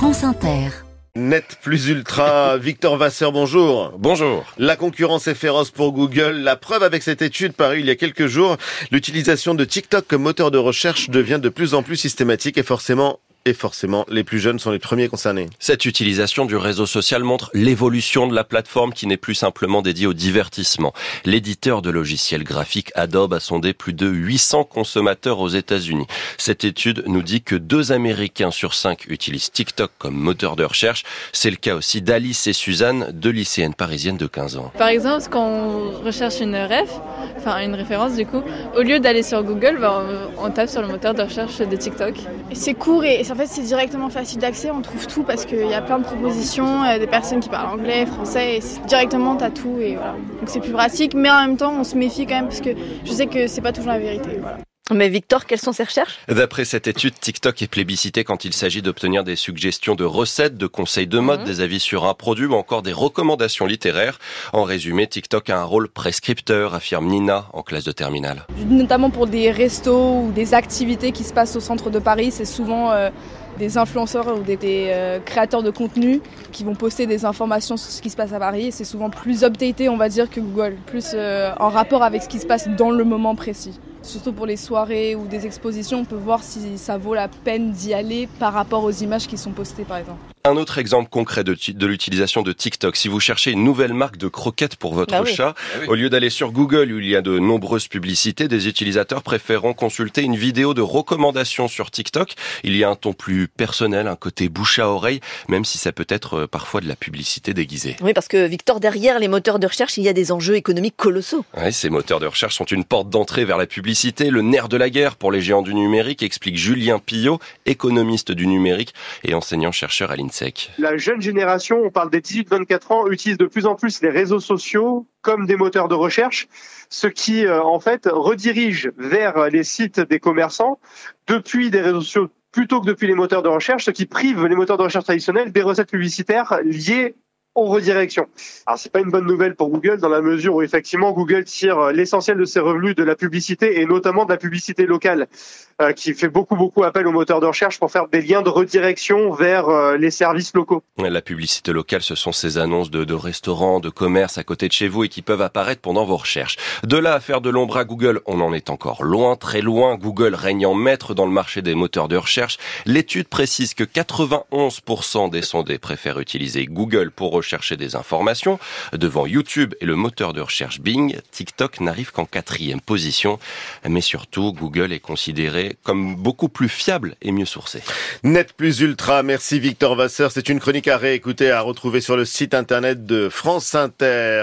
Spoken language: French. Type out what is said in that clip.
France Inter. Net plus ultra, Victor Vasseur, bonjour. Bonjour. La concurrence est féroce pour Google. La preuve avec cette étude parue il y a quelques jours, l'utilisation de TikTok comme moteur de recherche devient de plus en plus systématique et forcément et forcément, les plus jeunes sont les premiers concernés. Cette utilisation du réseau social montre l'évolution de la plateforme qui n'est plus simplement dédiée au divertissement. L'éditeur de logiciels graphiques Adobe a sondé plus de 800 consommateurs aux États-Unis. Cette étude nous dit que deux Américains sur cinq utilisent TikTok comme moteur de recherche. C'est le cas aussi d'Alice et Suzanne, deux lycéennes parisiennes de 15 ans. Par exemple, quand on recherche une ref, enfin une référence du coup, au lieu d'aller sur Google, bah, on tape sur le moteur de recherche de TikTok. C'est court et en fait c'est directement facile d'accès, on trouve tout parce qu'il y a plein de propositions, des personnes qui parlent anglais, français, et directement t'as tout et voilà. Donc c'est plus pratique, mais en même temps on se méfie quand même parce que je sais que c'est pas toujours la vérité. Mais Victor, quelles sont ses recherches? D'après cette étude, TikTok est plébiscité quand il s'agit d'obtenir des suggestions de recettes, de conseils de mode, mhm. des avis sur un produit ou encore des recommandations littéraires. En résumé, TikTok a un rôle prescripteur, affirme Nina en classe de terminale. Notamment pour des restos ou des activités qui se passent au centre de Paris, c'est souvent euh, des influenceurs ou des, euh, créateurs de contenu qui vont poster des informations sur ce qui se passe à Paris. C'est souvent plus updaté, on va dire, que Google, plus euh, en rapport avec ce qui se passe dans le moment précis surtout pour les soirées ou des expositions, on peut voir si ça vaut la peine d'y aller par rapport aux images qui sont postées par exemple. Un autre exemple concret de, de l'utilisation de TikTok. Si vous cherchez une nouvelle marque de croquettes pour votre bah chat, ah au lieu d'aller sur Google où il y a de nombreuses publicités, des utilisateurs préféreront consulter une vidéo de recommandation sur TikTok. Il y a un ton plus personnel, un côté bouche à oreille, même si ça peut être euh, parfois de la publicité déguisée. Oui, parce que Victor, derrière les moteurs de recherche, il y a des enjeux économiques colossaux. Oui, ces moteurs de recherche sont une porte d'entrée vers la publicité, le nerf de la guerre pour les géants du numérique, explique Julien Pillot, économiste du numérique et enseignant-chercheur à l'INSEE. La jeune génération, on parle des 18-24 ans, utilise de plus en plus les réseaux sociaux comme des moteurs de recherche, ce qui euh, en fait redirige vers les sites des commerçants depuis des réseaux sociaux plutôt que depuis les moteurs de recherche, ce qui prive les moteurs de recherche traditionnels des recettes publicitaires liées aux redirections. Alors c'est pas une bonne nouvelle pour Google dans la mesure où effectivement Google tire l'essentiel de ses revenus de la publicité et notamment de la publicité locale. Euh, qui fait beaucoup beaucoup appel aux moteurs de recherche pour faire des liens de redirection vers euh, les services locaux. La publicité locale, ce sont ces annonces de, de restaurants, de commerces à côté de chez vous et qui peuvent apparaître pendant vos recherches. De là à faire de l'ombre à Google, on en est encore loin, très loin. Google règne en maître dans le marché des moteurs de recherche. L'étude précise que 91% des sondés préfèrent utiliser Google pour rechercher des informations. Devant YouTube et le moteur de recherche Bing, TikTok n'arrive qu'en quatrième position. Mais surtout, Google est considéré comme beaucoup plus fiable et mieux sourcé. Net plus ultra, merci Victor Vasseur. C'est une chronique à réécouter, à retrouver sur le site internet de France Inter.